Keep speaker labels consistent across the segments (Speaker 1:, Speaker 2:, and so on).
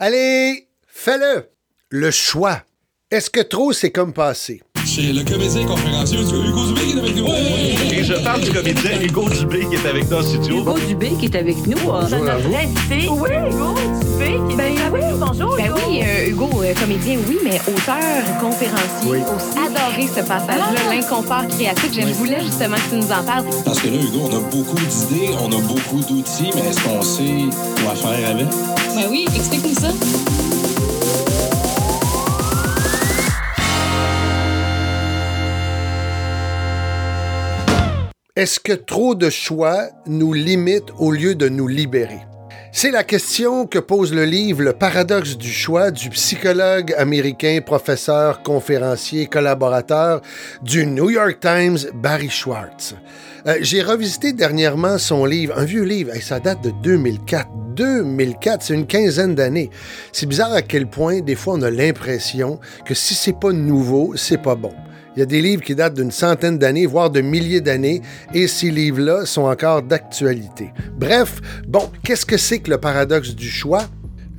Speaker 1: Allez, fais-le! Le choix. Est-ce que trop c'est comme passé?
Speaker 2: C'est le comédien conférencier Hugo Dubé qui est avec nous.
Speaker 3: Et je parle du comédien Hugo Dubé qui est avec nous en studio.
Speaker 4: Hugo Dubé qui est avec nous.
Speaker 5: C'est notre invité.
Speaker 4: Oui,
Speaker 5: Hugo Dubé qui est
Speaker 4: Ben
Speaker 5: avec
Speaker 4: oui.
Speaker 5: nous. Bonjour,
Speaker 4: Ben
Speaker 5: Hugo.
Speaker 4: oui, euh, Hugo, euh, comédien, oui, mais auteur, conférencier
Speaker 1: Oui.
Speaker 4: aussi. Adoré ce passage-là,
Speaker 5: Ah.
Speaker 4: l'inconfort créatif. Je voulais justement que tu nous en parles.
Speaker 2: Parce que là, Hugo, on a beaucoup d'idées, on a beaucoup d'outils, mais est-ce qu'on sait quoi faire avec?
Speaker 5: Oui, explique-nous ça.
Speaker 1: Est-ce que trop de choix nous limite au lieu de nous libérer? C'est la question que pose le livre Le paradoxe du choix du psychologue américain, professeur, conférencier, collaborateur du New York Times, Barry Schwartz. Euh, J'ai revisité dernièrement son livre, un vieux livre, et ça date de 2004. 2004, c'est une quinzaine d'années. C'est bizarre à quel point, des fois, on a l'impression que si c'est pas nouveau, c'est pas bon. Il y a des livres qui datent d'une centaine d'années, voire de milliers d'années, et ces livres-là sont encore d'actualité. Bref, bon, qu'est-ce que c'est que le paradoxe du choix?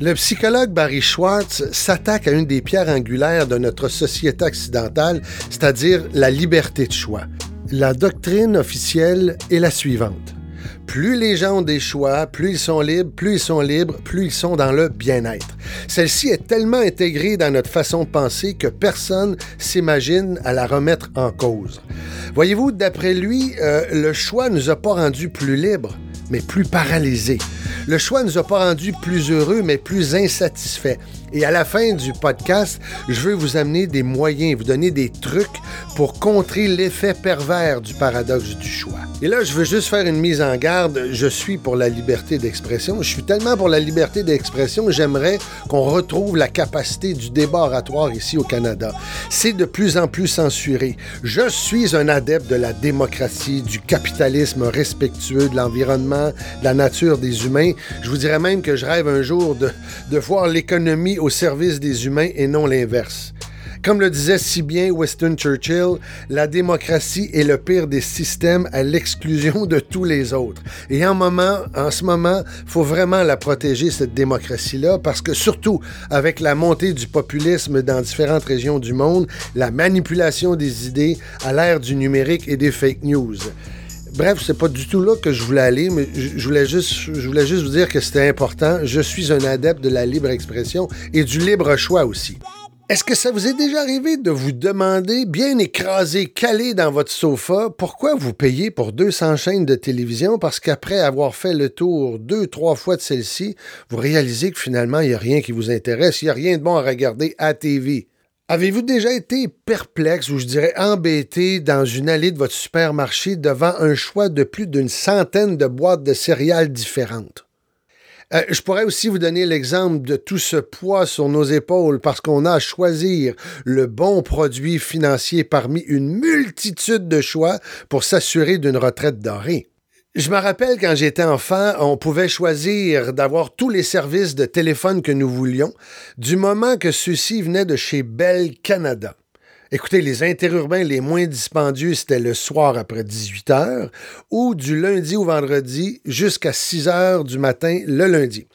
Speaker 1: Le psychologue Barry Schwartz s'attaque à une des pierres angulaires de notre société occidentale, c'est-à-dire la liberté de choix. La doctrine officielle est la suivante. Plus les gens ont des choix, plus ils sont libres, plus ils sont libres, plus ils sont dans le bien-être. Celle-ci est tellement intégrée dans notre façon de penser que personne s'imagine à la remettre en cause. Voyez-vous, d'après lui, euh, le choix nous a pas rendus plus libres, mais plus paralysés. Le choix nous a pas rendus plus heureux, mais plus insatisfaits. Et à la fin du podcast, je veux vous amener des moyens, vous donner des trucs pour contrer l'effet pervers du paradoxe du choix. Et là, je veux juste faire une mise en garde. Je suis pour la liberté d'expression. Je suis tellement pour la liberté d'expression, j'aimerais qu'on retrouve la capacité du débat oratoire ici au Canada. C'est de plus en plus censuré. Je suis un adepte de la démocratie, du capitalisme respectueux de l'environnement, de la nature des humains. Je vous dirais même que je rêve un jour de, de voir l'économie au service des humains et non l'inverse. Comme le disait si bien Winston Churchill, la démocratie est le pire des systèmes à l'exclusion de tous les autres. Et en, ce moment, faut vraiment la protéger, cette démocratie-là, parce que surtout avec la montée du populisme dans différentes régions du monde, la manipulation des idées à l'ère du numérique et des fake news. Bref, c'est pas du tout là que je voulais aller, mais je voulais juste, je voulais juste vous dire que c'était important. Je suis un adepte de la libre expression et du libre choix aussi. Est-ce que ça vous est déjà arrivé de vous demander, bien écrasé, calé dans votre sofa, pourquoi vous payez pour 200 chaînes de télévision parce qu'après avoir fait le tour deux, trois fois de celle-ci, vous réalisez que finalement, il n'y a rien qui vous intéresse, il n'y a rien de bon à regarder à TV? Avez-vous déjà été perplexe ou je dirais embêté dans une allée de votre supermarché devant un choix de plus d'une centaine de boîtes de céréales différentes? Euh, je pourrais aussi vous donner l'exemple de tout ce poids sur nos épaules parce qu'on a à choisir le bon produit financier parmi une multitude de choix pour s'assurer d'une retraite dorée. Je me rappelle quand j'étais enfant, on pouvait choisir d'avoir tous les services de téléphone que nous voulions, du moment que ceux-ci venaient de chez Bell Canada. Écoutez, les interurbains les moins dispendieux, c'était le soir après 18 heures ou du lundi au vendredi jusqu'à 6 heures du matin le lundi.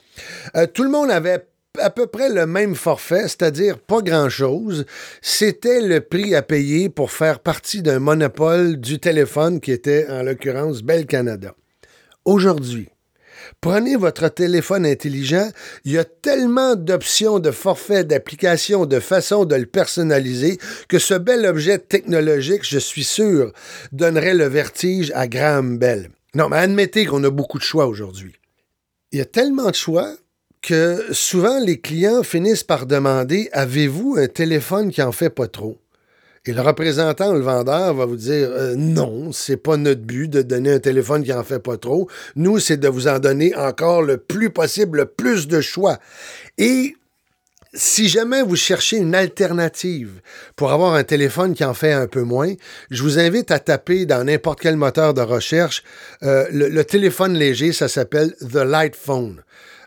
Speaker 1: Euh, tout le monde avait à peu près le même forfait, c'est-à-dire pas grand-chose. C'était le prix à payer pour faire partie d'un monopole du téléphone qui était, en l'occurrence, Bell Canada. Aujourd'hui, Prenez votre téléphone intelligent, il y a tellement d'options de forfaits, d'applications, de façons de le personnaliser que ce bel objet technologique, je suis sûr, donnerait le vertige à Graham Bell. Non, mais admettez qu'on a beaucoup de choix aujourd'hui. Il y a tellement de choix que souvent les clients finissent par demander Avez-vous un téléphone qui en fait pas trop? Et le représentant, le vendeur, va vous dire euh, non, c'est pas notre but de donner un téléphone qui en fait pas trop. Nous, c'est de vous en donner encore le plus possible, le plus de choix. Et si jamais vous cherchez une alternative pour avoir un téléphone qui en fait un peu moins, je vous invite à taper dans n'importe quel moteur de recherche euh, le, le téléphone léger, ça s'appelle The Light Phone.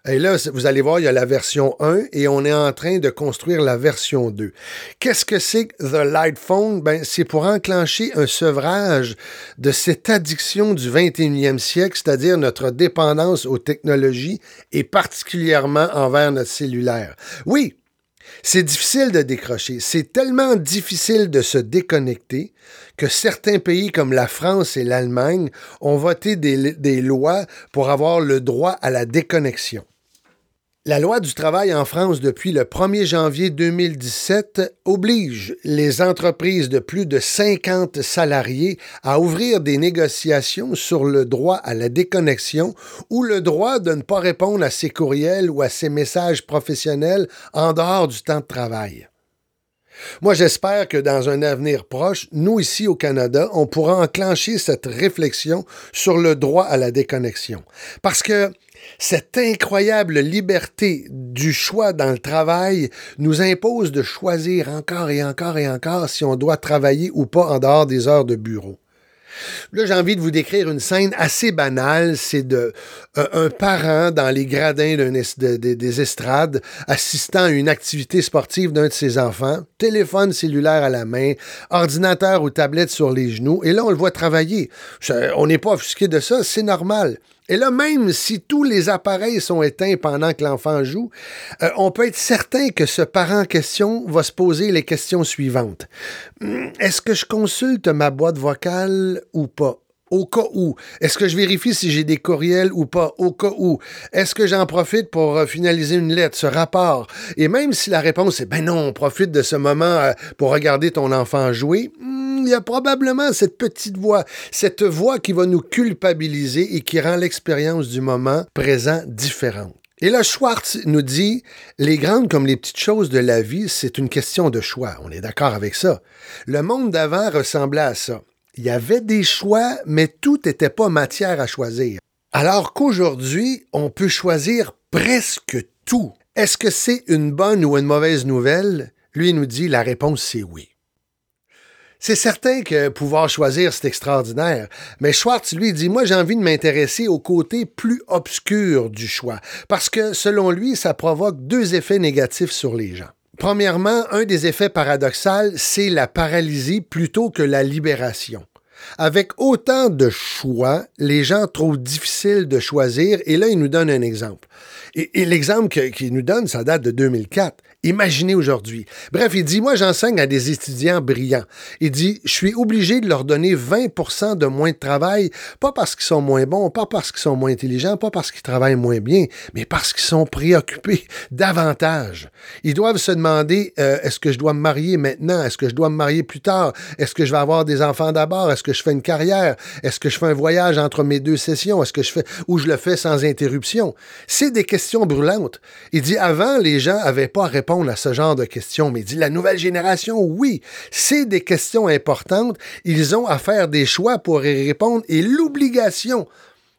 Speaker 1: Et là, vous allez voir, il y a la version 1 et on est en train de construire la version 2. Qu'est-ce que c'est The Light Phone? Ben, c'est pour enclencher un sevrage de cette addiction du 21e siècle, c'est-à-dire notre dépendance aux technologies et particulièrement envers notre cellulaire. Oui, c'est difficile de décrocher. C'est tellement difficile de se déconnecter que certains pays comme la France et l'Allemagne ont voté des, des, lois pour avoir le droit à la déconnexion. La loi du travail en France depuis le 1er janvier 2017 oblige les entreprises de plus de 50 salariés à ouvrir des négociations sur le droit à la déconnexion ou le droit de ne pas répondre à ses courriels ou à ses messages professionnels en dehors du temps de travail. Moi, j'espère que dans un avenir proche, nous ici au Canada, on pourra enclencher cette réflexion sur le droit à la déconnexion. Parce que cette incroyable liberté du choix dans le travail nous impose de choisir encore et encore et encore si on doit travailler ou pas en dehors des heures de bureau. Là, j'ai envie de vous décrire une scène assez banale. C'est de euh, un parent dans les gradins des estrades assistant à une activité sportive d'un de ses enfants, téléphone cellulaire à la main, ordinateur ou tablette sur les genoux, et là, on le voit travailler. on n'est pas offusqué de ça, c'est normal. Et là, même si tous les appareils sont éteints pendant que l'enfant joue, euh, on peut être certain que ce parent en question va se poser les questions suivantes. Hmm, est-ce que je consulte ma boîte vocale ou pas? Au cas où. Est-ce que je vérifie si j'ai des courriels ou pas? Au cas où? Est-ce que j'en profite pour euh, finaliser une lettre, ce rapport? Et même si la réponse est ben non, on profite de ce moment euh, pour regarder ton enfant jouer, hmm, il y a probablement cette petite voix, cette voix qui va nous culpabiliser et qui rend l'expérience du moment présent différente. Et là, Schwartz nous dit, les grandes comme les petites choses de la vie, c'est une question de choix. On est d'accord avec ça. Le monde d'avant ressemblait à ça. Il y avait des choix, mais tout n'était pas matière à choisir. Alors qu'aujourd'hui, on peut choisir presque tout. Est-ce que c'est une bonne ou une mauvaise nouvelle? Lui nous dit, la réponse c'est oui. C'est certain que pouvoir choisir, c'est extraordinaire. Mais Schwartz, lui, dit, moi, j'ai envie de m'intéresser au côté plus obscur du choix. Parce que, selon lui, ça provoque deux effets négatifs sur les gens. Premièrement, un des effets paradoxaux, c'est la paralysie plutôt que la libération. Avec autant de choix, les gens trouvent difficile de choisir, et là, il nous donne un exemple. Et, l'exemple qu'il nous donne, ça date de 2004. Imaginez aujourd'hui. Bref, il dit, moi j'enseigne à des étudiants brillants. Il dit, je suis obligé de leur donner 20% de moins de travail, pas parce qu'ils sont moins bons, pas parce qu'ils sont moins intelligents, pas parce qu'ils travaillent moins bien, mais parce qu'ils sont préoccupés davantage. Ils doivent se demander, euh, est-ce que je dois me marier maintenant? Est-ce que je dois me marier plus tard? Est-ce que je vais avoir des enfants d'abord? Est-ce que je fais une carrière? Est-ce que je fais un voyage entre mes deux sessions? Est-ce que je fais, ou je le fais sans interruption? C'est des questions brûlantes. Il dit, avant, les gens n'avaient pas à répondre à ce genre de questions. Mais dit la nouvelle génération, oui, c'est des questions importantes. Ils ont à faire des choix pour y répondre et l'obligation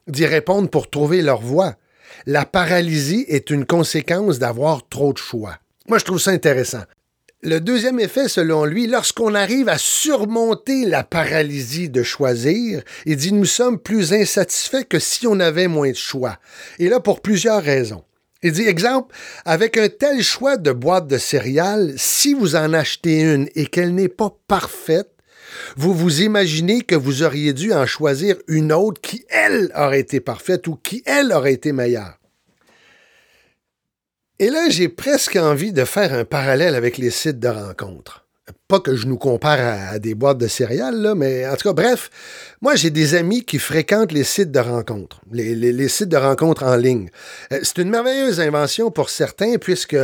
Speaker 1: d'y répondre pour trouver leur voie. La paralysie est une conséquence d'avoir trop de choix. Moi, je trouve ça intéressant. Le deuxième effet, selon lui, lorsqu'on arrive à surmonter la paralysie de choisir, il dit nous sommes plus insatisfaits que si on avait moins de choix. Et là, pour plusieurs raisons. Il dit, exemple, avec un tel choix de boîte de céréales, si vous en achetez une et qu'elle n'est pas parfaite, vous vous imaginez que vous auriez dû en choisir une autre qui, elle, aurait été parfaite ou qui, elle, aurait été meilleure. Et là, j'ai presque envie de faire un parallèle avec les sites de rencontres pas que je nous compare à, des boîtes de céréales, là, mais en tout cas, bref, moi, j'ai des amis qui fréquentent les sites de rencontres, les, sites de rencontres en ligne. Euh, c'est une merveilleuse invention pour certains, puisque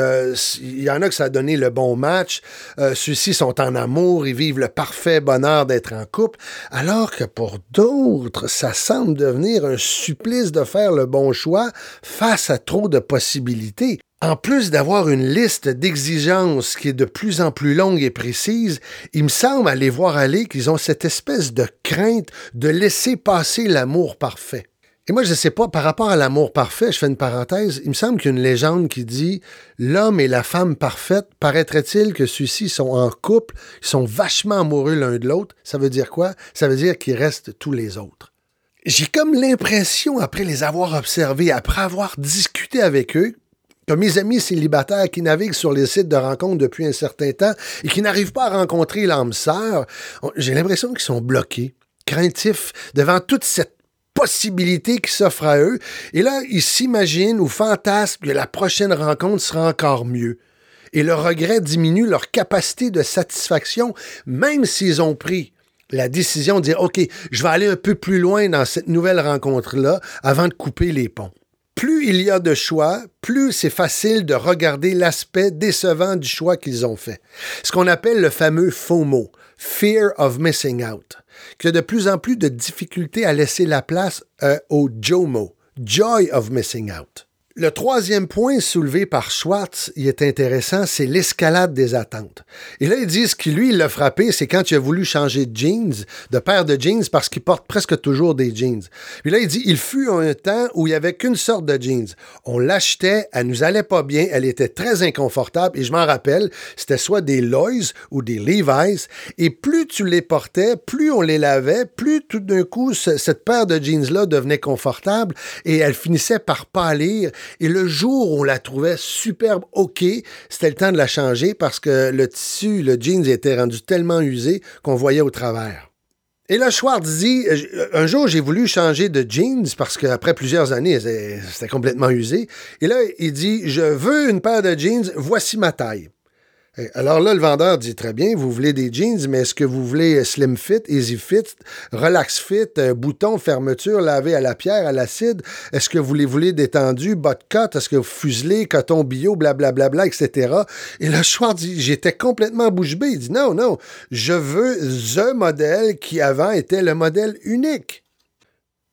Speaker 1: il y en a que ça a donné le bon match. Euh, Ceux-ci sont en amour, ils vivent le parfait bonheur d'être en couple, alors que pour d'autres, ça semble devenir un supplice de faire le bon choix face à trop de possibilités. En plus d'avoir une liste d'exigences qui est de plus en plus longue et précise, il me semble à les voir aller qu'ils ont cette espèce de crainte de laisser passer l'amour parfait. Et moi, je ne sais pas, par rapport à l'amour parfait, je fais une parenthèse, il me semble qu'il y a une légende qui dit L'homme et la femme parfaite, paraîtrait-il que ceux-ci sont en couple, ils sont vachement amoureux l'un de l'autre. Ça veut dire quoi? Ça veut dire qu'ils restent tous les autres. J'ai comme l'impression, après les avoir observés, après avoir discuté avec eux, que mes amis célibataires qui naviguent sur les sites de rencontres depuis un certain temps et qui n'arrivent pas à rencontrer l'âme sœur, j'ai l'impression qu'ils sont bloqués, craintifs devant toute cette possibilité qui s'offre à eux. Et là, ils s'imaginent ou fantasment que la prochaine rencontre sera encore mieux. Et le regret diminue leur capacité de satisfaction, même s'ils ont pris la décision de dire, OK, je vais aller un peu plus loin dans cette nouvelle rencontre-là avant de couper les ponts plus il y a de choix, plus c'est facile de regarder l'aspect décevant du choix qu'ils ont fait. Ce qu'on appelle le fameux FOMO, Fear of Missing Out, qui a de plus en plus de difficultés à laisser la place euh, au JOMO, Joy of Missing Out. Le troisième point soulevé par Schwartz, il est intéressant, c'est l'escalade des attentes. Et là, ils disent que lui, il l'a frappé, c'est quand il a voulu changer de jeans, de paire de jeans, parce qu'il porte presque toujours des jeans. Puis là, il dit, il fut un temps où il n'y avait qu'une sorte de jeans. On l'achetait, elle nous allait pas bien, elle était très inconfortable, et je m'en rappelle, c'était soit des Lois ou des Levi's, et plus tu les portais, plus on les lavait, plus tout d'un coup, cette paire de jeans-là devenait confortable, et elle finissait par pâlir, et le jour où on la trouvait superbe, OK, c'était le temps de la changer parce que le tissu, le jeans était rendu tellement usé qu'on voyait au travers. Et là, Schwartz dit, euh, un jour, j'ai voulu changer de jeans parce qu'après plusieurs années, c'était complètement usé. Et là, il dit, je veux une paire de jeans, voici ma taille. Alors là, le vendeur dit très bien, vous voulez des jeans, mais est-ce que vous voulez slim fit, easy fit, relax fit, euh, bouton, fermeture, lavé à la pierre, à l'acide? Est-ce que vous les voulez détendus, bot cut? Est-ce que vous fuselez, coton bio, blablabla, bla, bla, etc. Et le choix dit, j'étais complètement bouche bée. Il dit, non, non, je veux the modèle qui avant était le modèle unique.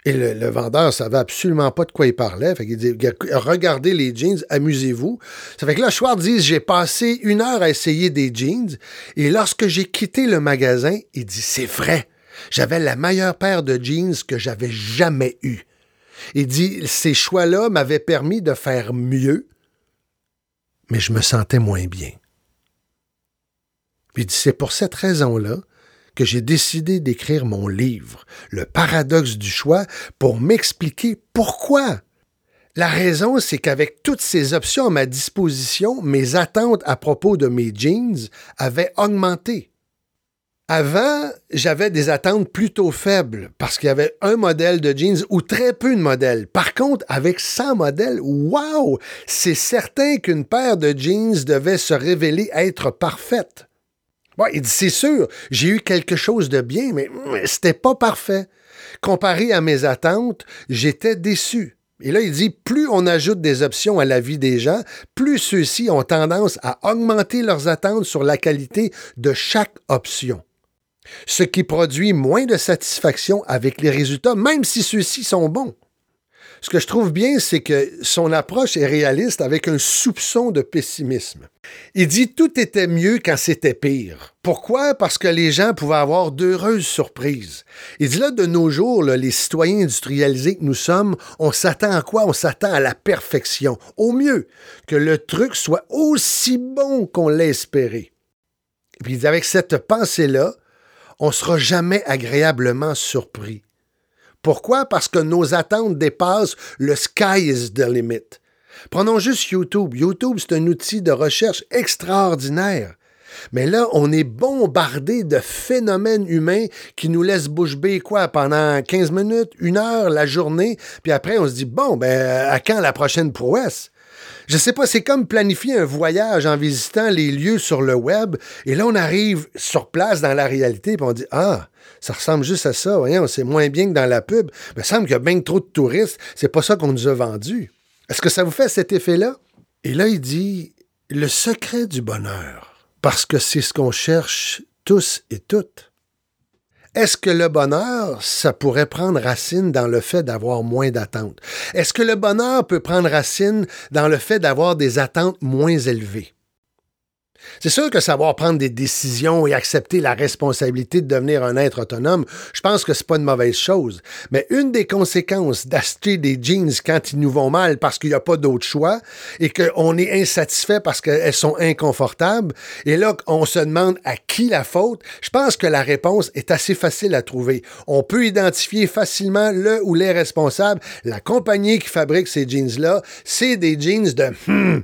Speaker 1: Et le, vendeur savait absolument pas de quoi il parlait. Fait qu'il dit Regardez les jeans, amusez-vous. Ça fait que là, Schwartz dit J'ai passé une heure à essayer des jeans. Et lorsque j'ai quitté le magasin, il dit C'est vrai. J'avais la meilleure paire de jeans que j'avais jamais eue. Il dit Ces choix-là m'avaient permis de faire mieux, mais je me sentais moins bien. Puis il dit C'est pour cette raison-là que j'ai décidé d'écrire mon livre, Le paradoxe du choix, pour m'expliquer pourquoi. La raison, c'est qu'avec toutes ces options à ma disposition, mes attentes à propos de mes jeans avaient augmenté. Avant, j'avais des attentes plutôt faibles parce qu'il y avait un modèle de jeans ou très peu de modèles. Par contre, avec 100 modèles, wow! C'est certain qu'une paire de jeans devait se révéler être parfaite il dit, c'est sûr, j'ai eu quelque chose de bien, mais c'était pas parfait. Comparé à mes attentes, j'étais déçu. Et là, il dit, plus on ajoute des options à la vie des gens, plus ceux-ci ont tendance à augmenter leurs attentes sur la qualité de chaque option. Ce qui produit moins de satisfaction avec les résultats, même si ceux-ci sont bons. Ce que je trouve bien, c'est que son approche est réaliste avec un soupçon de pessimisme. Il dit tout était mieux quand c'était pire. Pourquoi? Parce que les gens pouvaient avoir d'heureuses surprises. Il dit là, de nos jours, les citoyens industrialisés que nous sommes, on s'attend à quoi? On s'attend à la perfection. Au mieux, que le truc soit aussi bon qu'on l'a espéré. puis avec cette pensée-là, on ne sera jamais agréablement surpris. Pourquoi? Parce que nos attentes dépassent le sky is the limit. Prenons juste YouTube. YouTube, c'est un outil de recherche extraordinaire. Mais là, on est bombardé de phénomènes humains qui nous laissent bouche bée pendant 15 minutes, une heure, la journée, puis après on se dit bon ben à quand la prochaine prouesse? Je sais pas, c'est comme planifier un voyage en visitant les lieux sur le web, et là, on arrive sur place dans la réalité, puis on dit Ah, ça ressemble juste à ça, voyons, c'est moins bien que dans la pub. Il me semble qu'il y a bien trop de touristes, c'est pas ça qu'on nous a vendu. Est-ce que ça vous fait cet effet-là? Et là, il dit Le secret du bonheur, parce que c'est ce qu'on cherche tous et toutes. Est-ce que le bonheur, ça pourrait prendre racine dans le fait d'avoir moins d'attentes? Est-ce que le bonheur peut prendre racine dans le fait d'avoir des attentes moins élevées? C'est sûr que savoir prendre des décisions et accepter la responsabilité de devenir un être autonome, je pense que c'est pas une mauvaise chose. Mais une des conséquences d'acheter des jeans quand ils nous vont mal parce qu'il n'y a pas d'autre choix et qu'on est insatisfait parce qu'elles sont inconfortables, et là, on se demande à qui la faute, je pense que la réponse est assez facile à trouver. On peut identifier facilement le ou les responsables. La compagnie qui fabrique ces jeans-là, c'est des jeans de hmm,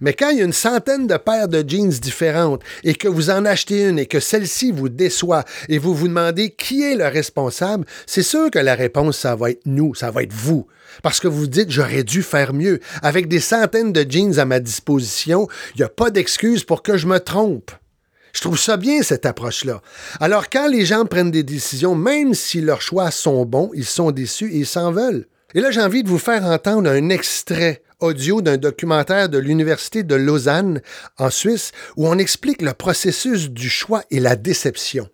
Speaker 1: mais quand il y a une centaine de paires de jeans différentes et que vous en achetez une et que celle-ci vous déçoit et vous vous demandez qui est le responsable, c'est sûr que la réponse, ça va être nous, ça va être vous. Parce que vous dites, j'aurais dû faire mieux. Avec des centaines de jeans à ma disposition, il n'y a pas d'excuse pour que je me trompe. Je trouve ça bien, cette approche-là. Alors, quand les gens prennent des décisions, même si leurs choix sont bons, ils sont déçus et ils s'en veulent. Et là, j'ai envie de vous faire entendre un extrait audio d'un documentaire de l'Université de Lausanne, en Suisse, où on explique le processus du choix et la déception.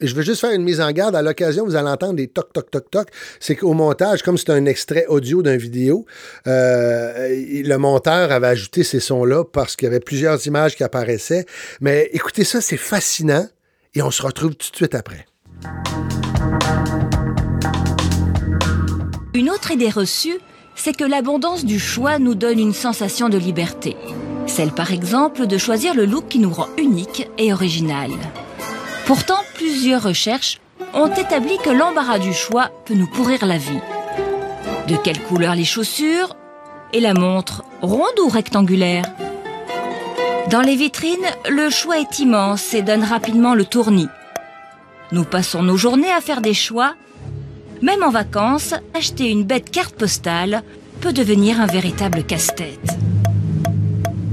Speaker 1: Et je veux juste faire une mise en garde. À l'occasion, vous allez entendre des toc, toc, toc, toc. C'est qu'au montage, comme c'est un extrait audio d'un vidéo, euh, le monteur avait ajouté ces sons-là parce qu'il y avait plusieurs images qui apparaissaient. Mais écoutez ça, c'est fascinant. Et on se retrouve tout de suite après.
Speaker 6: Une autre idée reçue c'est que l'abondance du choix nous donne une sensation de liberté. Celle par exemple de choisir le look qui nous rend unique et original. Pourtant, plusieurs recherches ont établi que l'embarras du choix peut nous pourrir la vie. De quelle couleur les chaussures Et la montre, ronde ou rectangulaire? Dans les vitrines, le choix est immense et donne rapidement le tournis. Nous passons nos journées à faire des choix même en vacances, acheter une bête carte postale peut devenir un véritable casse-tête.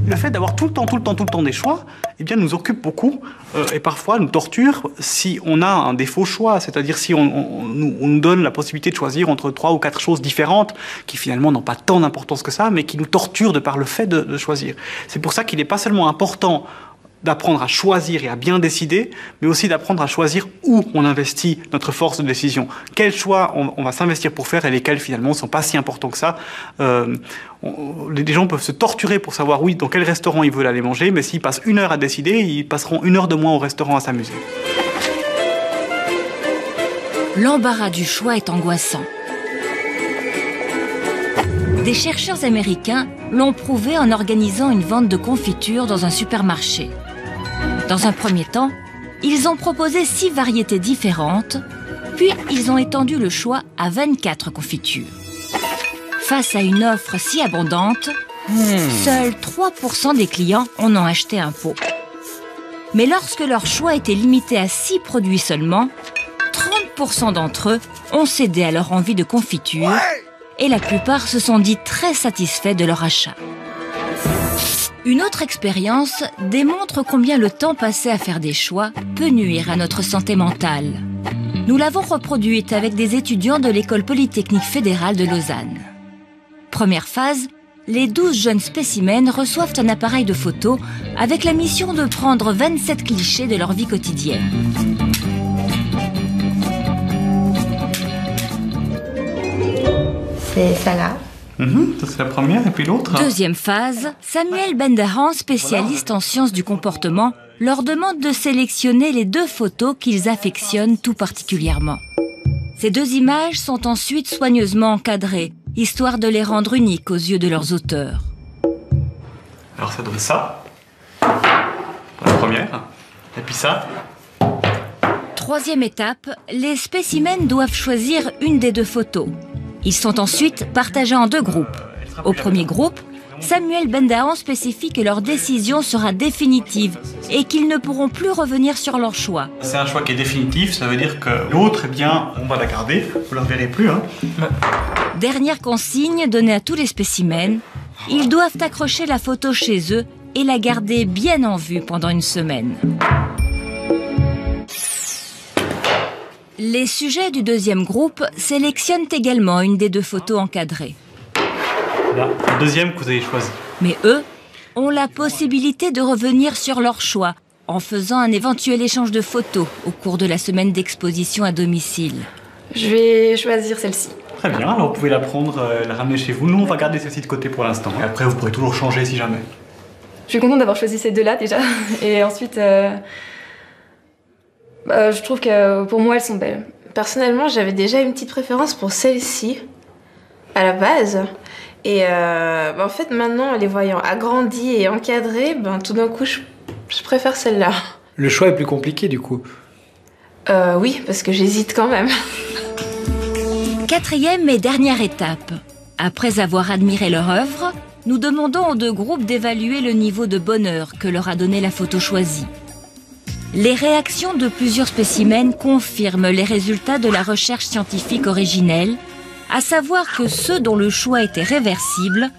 Speaker 7: Le fait d'avoir tout le temps, tout le temps, tout le temps des choix, eh bien, nous occupe beaucoup euh, et parfois nous torture si on a un défaut choix, c'est-à-dire si on, nous, donne la possibilité de choisir entre trois ou quatre choses différentes qui finalement n'ont pas tant d'importance que ça, mais qui nous torturent de par le fait de choisir. C'est pour ça qu'il n'est pas seulement important d'apprendre à choisir et à bien décider, mais aussi d'apprendre à choisir où on investit notre force de décision. Quels choix on, va s'investir pour faire et lesquels finalement ne sont pas si importants que ça. Euh, les gens peuvent se torturer pour savoir oui dans quel restaurant ils veulent aller manger, mais s'ils passent une heure à décider, ils passeront une heure de moins au restaurant à s'amuser.
Speaker 6: L'embarras du choix est angoissant. Des chercheurs américains l'ont prouvé en organisant une vente de confitures dans un supermarché. Dans un premier temps, ils ont proposé six variétés différentes, puis ils ont étendu le choix à 24 confitures. Face à une offre si abondante, seuls 3% des clients en ont acheté un pot. Mais lorsque leur choix était limité à 6 produits seulement, 30% d'entre eux ont cédé à leur envie de confiture et la plupart se sont dit très satisfaits de leur achat. Une autre expérience démontre combien le temps passé à faire des choix peut nuire à notre santé mentale. Nous l'avons reproduite avec des étudiants de l'école polytechnique fédérale de Lausanne. Première phase, les 12 jeunes spécimens reçoivent un appareil de photo avec la mission de prendre 27 clichés de leur vie quotidienne.
Speaker 8: C'est ça là.
Speaker 7: Mhm, c'est la première, et puis l'autre
Speaker 6: Deuxième phase, Samuel Bendahan, spécialiste en sciences du comportement, leur demande de sélectionner les deux photos qu'ils affectionnent tout particulièrement. Ces deux images sont ensuite soigneusement encadrées, histoire de les rendre uniques aux yeux de leurs auteurs.
Speaker 7: Alors ça donne ça, la première, et puis ça.
Speaker 6: Troisième étape, les spécimens doivent choisir une des deux photos. Ils sont ensuite partagés en deux groupes. Au premier groupe, Samuel Bendahan spécifie que leur décision sera définitive et qu'ils ne pourront plus revenir sur leur choix.
Speaker 7: C'est un choix qui est définitif, ça veut dire que l'autre, eh bien, on va la garder, vous ne la verrez plus. Hein.
Speaker 6: Dernière consigne donnée à tous les spécimens, ils doivent accrocher la photo chez eux et la garder bien en vue pendant une semaine. Les sujets du deuxième groupe sélectionnent également une des deux photos encadrées.
Speaker 7: la deuxième que vous avez choisie.
Speaker 6: Mais eux ont la possibilité de revenir sur leur choix en faisant un éventuel échange de photos au cours de la semaine d'exposition à domicile.
Speaker 8: Je vais choisir celle-ci.
Speaker 7: Très bien, alors vous pouvez la prendre, euh, la ramener chez vous. Nous, on va garder celle-ci de côté pour l'instant. Et après, vous pourrez toujours changer si jamais.
Speaker 8: Je suis contente d'avoir choisi ces deux-là déjà. Et ensuite, euh, bah, je trouve que pour moi, elles sont belles.
Speaker 9: Personnellement, j'avais déjà une petite préférence pour celle-ci, à la base. Et euh, bah, en fait, maintenant, les voyant agrandies et encadrées, ben, tout d'un coup, je, je préfère celle-là.
Speaker 10: Le choix est plus compliqué du coup.
Speaker 9: Euh, oui, parce que j'hésite quand même.
Speaker 6: Quatrième et dernière étape. Après avoir admiré leur œuvre, nous demandons aux deux groupes d'évaluer le niveau de bonheur que leur a donné la photo choisie. Les réactions de plusieurs spécimens confirment les résultats de la recherche scientifique originelle, à savoir que ceux dont le choix était réversible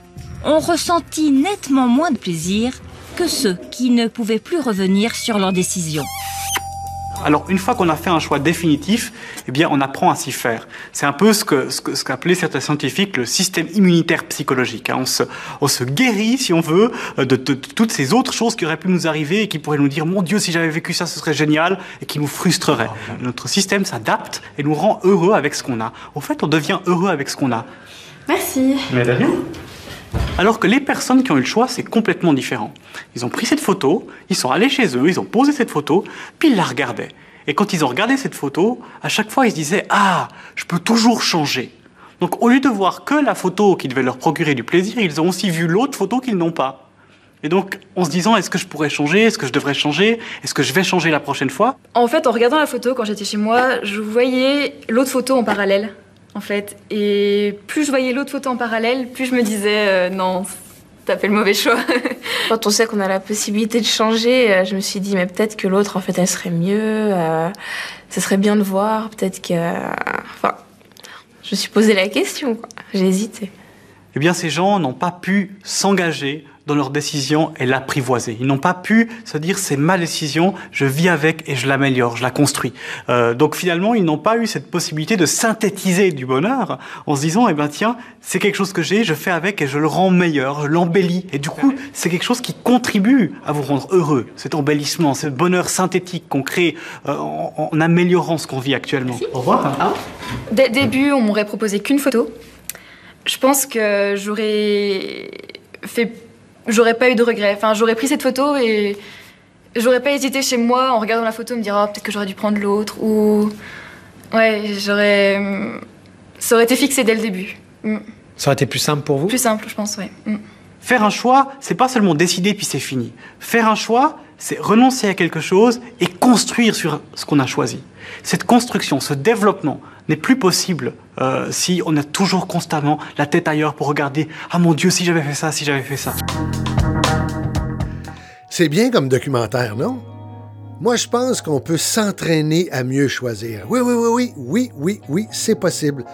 Speaker 6: ont ressenti nettement moins de plaisir que ceux qui ne pouvaient plus revenir sur leur décision.
Speaker 7: Alors, une fois qu'on a fait un choix définitif, eh bien, on apprend à s'y faire. C'est un peu ce que ce que- ce qu'appelaient certains scientifiques le système immunitaire psychologique. hein. On se, on se guérit, si on veut, euh, de, de- de toutes ces autres choses qui auraient pu nous arriver et qui pourraient nous dire, mon Dieu, si j'avais vécu ça, ce serait génial, et qui nous frustreraient. Notre système s'adapte et nous rend heureux avec ce qu'on a. Au fait, on devient heureux avec ce qu'on a.
Speaker 8: Merci.
Speaker 7: Mais de rien. Alors que les personnes qui ont eu le choix, c'est complètement différent. Ils ont pris cette photo, ils sont allés chez eux, ils ont posé cette photo, puis ils la regardaient. Et quand ils ont regardé cette photo, à chaque fois, ils se disaient Ah, je peux toujours changer. Donc au lieu de voir que la photo qui devait leur procurer du plaisir, ils ont aussi vu l'autre photo qu'ils n'ont pas. Et donc, en se disant Est-ce que je pourrais changer? Est-ce que je devrais changer? Est-ce que je vais changer la prochaine fois?
Speaker 8: En fait, en regardant la photo quand j'étais chez moi, je voyais l'autre photo en parallèle, en fait. Et plus je voyais l'autre photo en parallèle, plus je me disais euh, non, t'as fait le mauvais choix.
Speaker 9: Quand on sait qu'on a la possibilité de changer, euh, je me suis dit, mais peut-être que l'autre, en fait, elle serait mieux. euh, ce serait bien de voir. Peut-être que. Enfin, je me suis posé la question, quoi. J'ai hésité.
Speaker 7: eh bien, ces gens n'ont pas pu s'engager dans leur décision et l'apprivoiser. Ils n'ont pas pu se dire c'est ma décision, je vis avec et je l'améliore, je la construis. Euh, donc finalement, ils n'ont pas eu cette possibilité de synthétiser du bonheur en se disant eh ben tiens, c'est quelque chose que j'ai, je fais avec et je le rends meilleur, je l'embellis. Et du coup, c'est quelque chose qui contribue à vous rendre heureux. Cet embellissement, ce bonheur synthétique qu'on crée euh, en, en améliorant ce qu'on vit actuellement. Au revoir.
Speaker 8: Dès le début, on m'aurait proposé qu'une photo. Je pense que j'aurais fait. J'aurais pas eu de regrets. Enfin, j'aurais pris cette photo et j'aurais pas hésité chez moi en regardant la photo me dire oh, peut-être que j'aurais dû prendre l'autre ou. Ouais, j'aurais. Ça aurait été fixé dès le début. Mm.
Speaker 10: Ça aurait été plus simple pour vous?
Speaker 8: Plus simple, je pense, ouais. Mm.
Speaker 7: Faire un choix, c'est pas seulement décider puis c'est fini. Faire un choix, c'est renoncer à quelque chose et construire sur ce qu'on a choisi. Cette construction, ce développement n'est plus possible euh, si on a toujours constamment la tête ailleurs pour regarder ah mon Dieu si j'avais fait ça, si j'avais fait ça.
Speaker 1: C'est bien comme documentaire, non? Moi, je pense qu'on peut s'entraîner à mieux choisir. Oui, oui, oui, oui, oui, oui, oui, c'est possible.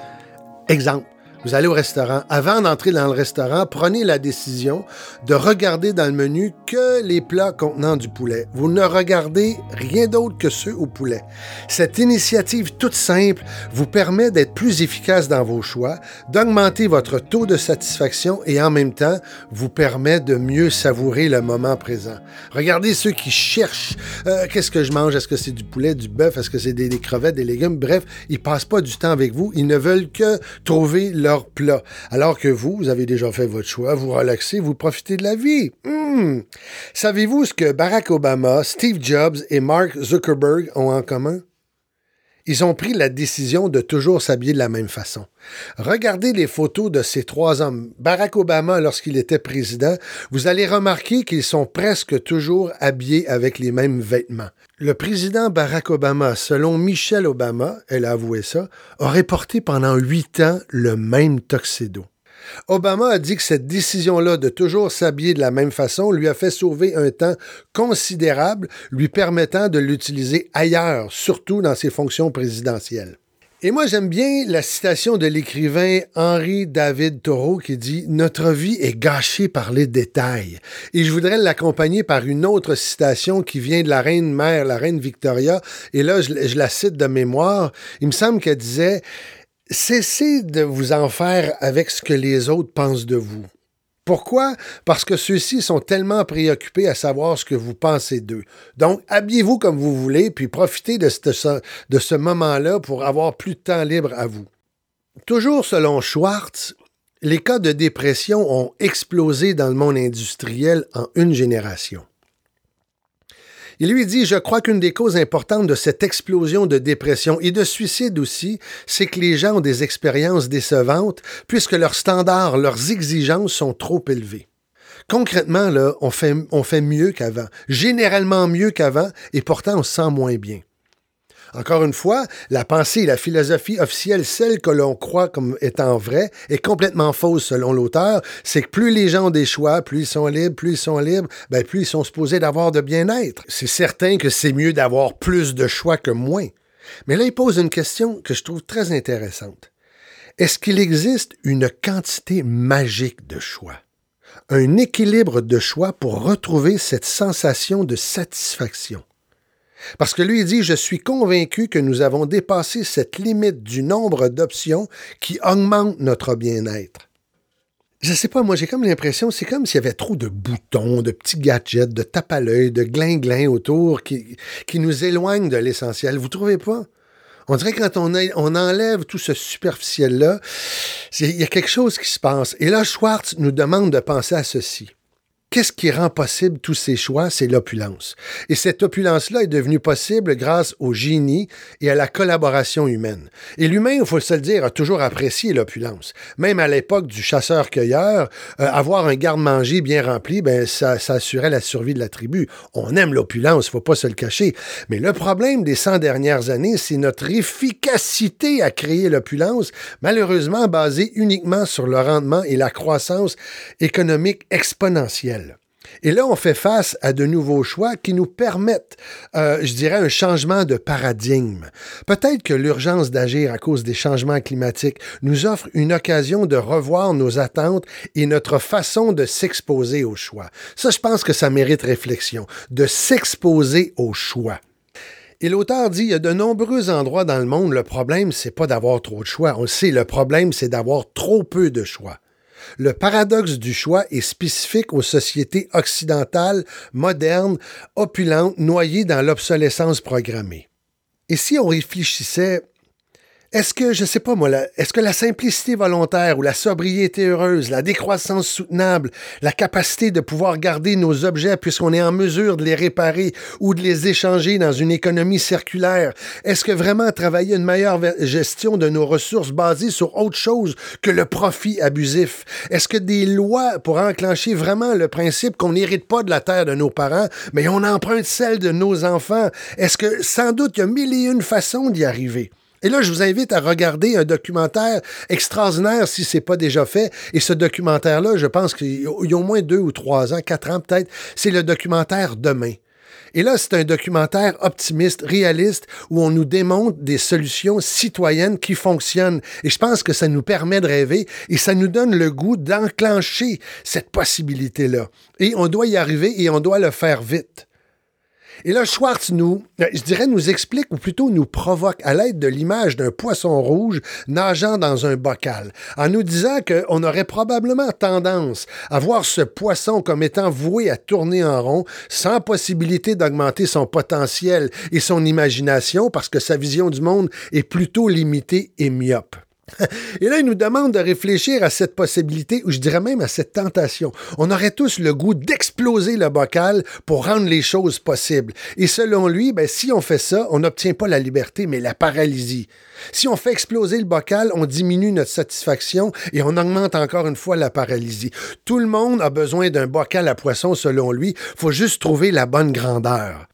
Speaker 1: Exemple. Vous allez au restaurant. Avant d'entrer dans le restaurant, prenez la décision de regarder dans le menu que les plats contenant du poulet. Vous ne regardez rien d'autre que ceux au poulet. Cette initiative toute simple vous permet d'être plus efficace dans vos choix, d'augmenter votre taux de satisfaction et en même temps vous permet de mieux savourer le moment présent. Regardez ceux qui cherchent euh, qu'est-ce que je mange, est-ce que c'est du poulet, du bœuf, est-ce que c'est des, des crevettes, des légumes, bref, ils passent pas du temps avec vous, ils ne veulent que trouver Alors que vous, vous avez déjà fait votre choix, vous relaxez, vous profitez de la vie. Hmm. Savez-vous ce que Barack Obama, Steve Jobs et Mark Zuckerberg ont en commun? Ils ont pris la décision de toujours s'habiller de la même façon. Regardez les photos de ces trois hommes. Barack Obama, lorsqu'il était président, vous allez remarquer qu'ils sont presque toujours habillés avec les mêmes vêtements. Le président Barack Obama, selon Michelle Obama, elle a avoué ça, aurait porté pendant huit ans le même tuxedo. Obama a dit que cette décision-là de toujours s'habiller de la même façon lui a fait sauver un temps considérable, lui permettant de l'utiliser ailleurs, surtout dans ses fonctions présidentielles. Et moi, j'aime bien la citation de l'écrivain Henri David Thoreau qui dit Notre vie est gâchée par les détails. Et je voudrais l'accompagner par une autre citation qui vient de la reine mère, la reine Victoria. Et là, je, je la cite de mémoire. Il me semble qu'elle disait Cessez de vous en faire avec ce que les autres pensent de vous. Pourquoi? Parce que ceux-ci sont tellement préoccupés à savoir ce que vous pensez d'eux. Donc, habillez-vous comme vous voulez, puis profitez de ce, moment-là pour avoir plus de temps libre à vous. Toujours selon Schwartz, les cas de dépression ont explosé dans le monde industriel en une génération. Il lui dit, je crois qu'une des causes importantes de cette explosion de dépression et de suicide aussi, c'est que les gens ont des expériences décevantes puisque leurs standards, leurs exigences sont trop élevés. Concrètement, là, on fait, on fait mieux qu'avant, généralement mieux qu'avant, et pourtant on se sent moins bien. Encore une fois, la pensée et la philosophie officielle, celle que l'on croit comme étant vraie, est complètement fausse selon l'auteur. C'est que plus les gens ont des choix, plus ils sont libres, plus ils sont libres, ben plus ils sont supposés d'avoir de bien-être. C'est certain que c'est mieux d'avoir plus de choix que moins. Mais là, il pose une question que je trouve très intéressante. Est-ce qu'il existe une quantité magique de choix? Un équilibre de choix pour retrouver cette sensation de satisfaction? Parce que lui, dit, je suis convaincu que nous avons dépassé cette limite du nombre d'options qui augmente notre bien-être. Je sais pas, moi j'ai comme l'impression, c'est comme s'il y avait trop de boutons, de petits gadgets, de tape à l'œil, de glin-glin autour qui, qui nous éloignent de l'essentiel. Vous trouvez pas? On dirait que quand on, on enlève tout ce superficiel-là, il y a quelque chose qui se passe. Et là, Schwartz nous demande de penser à ceci. Qu'est-ce qui rend possible tous ces choix? C'est l'opulence. Et cette opulence-là est devenue possible grâce au génie et à la collaboration humaine. Et l'humain, il faut se le dire, a toujours apprécié l'opulence. Même à l'époque du chasseur-cueilleur, euh, avoir un garde-manger bien rempli, ben, ça, ça, assurait la survie de la tribu. On aime l'opulence, faut pas se le cacher. Mais le problème des 100 dernières années, c'est notre efficacité à créer l'opulence, malheureusement basée uniquement sur le rendement et la croissance économique exponentielle. Et là, on fait face à de nouveaux choix qui nous permettent, euh, je dirais, un changement de paradigme. Peut-être que l'urgence d'agir à cause des changements climatiques nous offre une occasion de revoir nos attentes et notre façon de s'exposer aux choix. Ça, je pense que ça mérite réflexion, de s'exposer aux choix. Et l'auteur dit, il y a de nombreux endroits dans le monde, le problème, c'est pas d'avoir trop de choix. On le sait, le problème, c'est d'avoir trop peu de choix. Le paradoxe du choix est spécifique aux sociétés occidentales, modernes, opulentes, noyées dans l'obsolescence programmée. Et si on réfléchissait est-ce que, je sais pas moi, est-ce que la simplicité volontaire ou la sobriété heureuse, la décroissance soutenable, la capacité de pouvoir garder nos objets puisqu'on est en mesure de les réparer ou de les échanger dans une économie circulaire, est-ce que vraiment travailler une meilleure gestion de nos ressources basées sur autre chose que le profit abusif? Est-ce que des lois pour enclencher vraiment le principe qu'on n'hérite pas de la terre de nos parents, mais on emprunte celle de nos enfants? Est-ce que, sans doute, il y a mille et une façons d'y arriver? Et là, je vous invite à regarder un documentaire extraordinaire si ce n'est pas déjà fait. Et ce documentaire-là, je pense qu'il y a au moins deux ou trois ans, quatre ans peut-être, c'est le documentaire Demain. Et là, c'est un documentaire optimiste, réaliste, où on nous démontre des solutions citoyennes qui fonctionnent. Et je pense que ça nous permet de rêver et ça nous donne le goût d'enclencher cette possibilité-là. Et on doit y arriver et on doit le faire vite. Et là, Schwartz nous, euh, je dirais, nous explique, ou plutôt nous provoque à l'aide de l'image d'un poisson rouge nageant dans un bocal, en nous disant qu'on aurait probablement tendance à voir ce poisson comme étant voué à tourner en rond, sans possibilité d'augmenter son potentiel et son imagination, parce que sa vision du monde est plutôt limitée et myope. Et là, il nous demande de réfléchir à cette possibilité, ou je dirais même à cette tentation. On aurait tous le goût d'exploser le bocal pour rendre les choses possibles. Et selon lui, ben, si on fait ça, on n'obtient pas la liberté, mais la paralysie. Si on fait exploser le bocal, on diminue notre satisfaction et on augmente encore une fois la paralysie. Tout le monde a besoin d'un bocal à poisson, selon lui. faut juste trouver la bonne grandeur.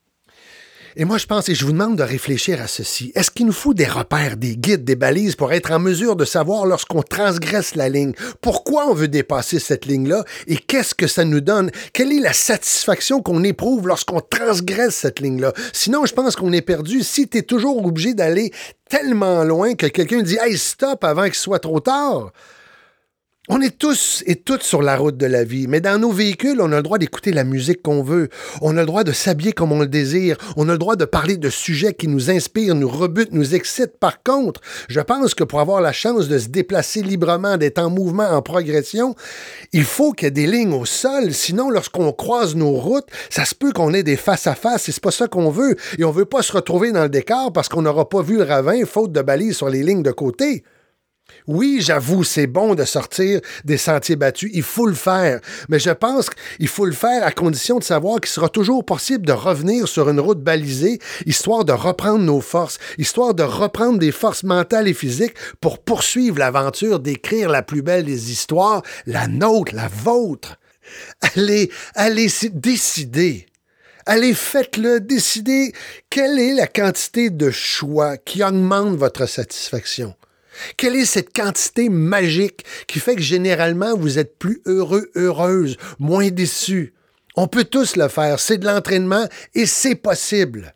Speaker 1: Et moi, je pense, et je vous demande de réfléchir à ceci. Est-ce qu'il nous faut des repères, des guides, des balises pour être en mesure de savoir lorsqu'on transgresse la ligne? Pourquoi on veut dépasser cette ligne-là? Et qu'est-ce que ça nous donne? Quelle est la satisfaction qu'on éprouve lorsqu'on transgresse cette ligne-là? Sinon, je pense qu'on est perdu si tu es toujours obligé d'aller tellement loin que quelqu'un dit Hey, stop avant qu'il soit trop tard. On est tous et toutes sur la route de la vie, mais dans nos véhicules, on a le droit d'écouter la musique qu'on veut, on a le droit de s'habiller comme on le désire, on a le droit de parler de sujets qui nous inspirent, nous rebutent, nous excitent. Par contre, je pense que pour avoir la chance de se déplacer librement, d'être en mouvement, en progression, il faut qu'il y ait des lignes au sol, sinon lorsqu'on croise nos routes, ça se peut qu'on ait des face-à-face, et c'est pas ça qu'on veut, et on veut pas se retrouver dans le décor parce qu'on n'aura pas vu le ravin, faute de balises sur les lignes de côté. Oui, j'avoue, c'est bon de sortir des sentiers battus. Il faut le faire. Mais je pense qu'il faut le faire à condition de savoir qu'il sera toujours possible de revenir sur une route balisée, histoire de reprendre nos forces, histoire de reprendre des forces mentales et physiques pour poursuivre l'aventure d'écrire la plus belle des histoires, la nôtre, la vôtre. Allez, allez décider. Allez, faites-le, décidez quelle est la quantité de choix qui augmente votre satisfaction? Quelle est cette quantité magique qui fait que généralement vous êtes plus heureux, heureuse, moins déçu? On peut tous le faire, c'est de l'entraînement et c'est possible.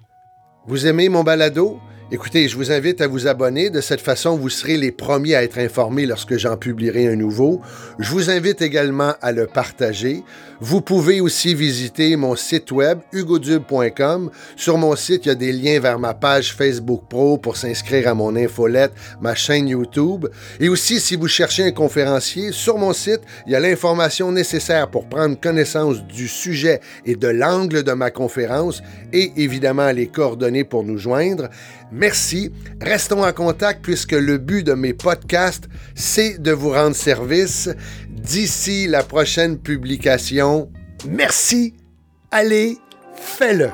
Speaker 1: Vous aimez mon balado? Écoutez, je vous invite à vous abonner. De cette façon, vous serez les premiers à être informés lorsque j'en publierai un nouveau. Je vous invite également à le partager. Vous pouvez aussi visiter mon site web hugodube.com. Sur mon site, il y a des liens vers ma page Facebook Pro pour s'inscrire à mon infolette, ma chaîne YouTube. Et aussi, si vous cherchez un conférencier, sur mon site, il y a l'information nécessaire pour prendre connaissance du sujet et de l'angle de ma conférence et évidemment les coordonnées pour nous joindre. Merci. Restons en contact puisque le but de mes podcasts, c'est de vous rendre service. D'ici la prochaine publication, merci. Allez, fais-le.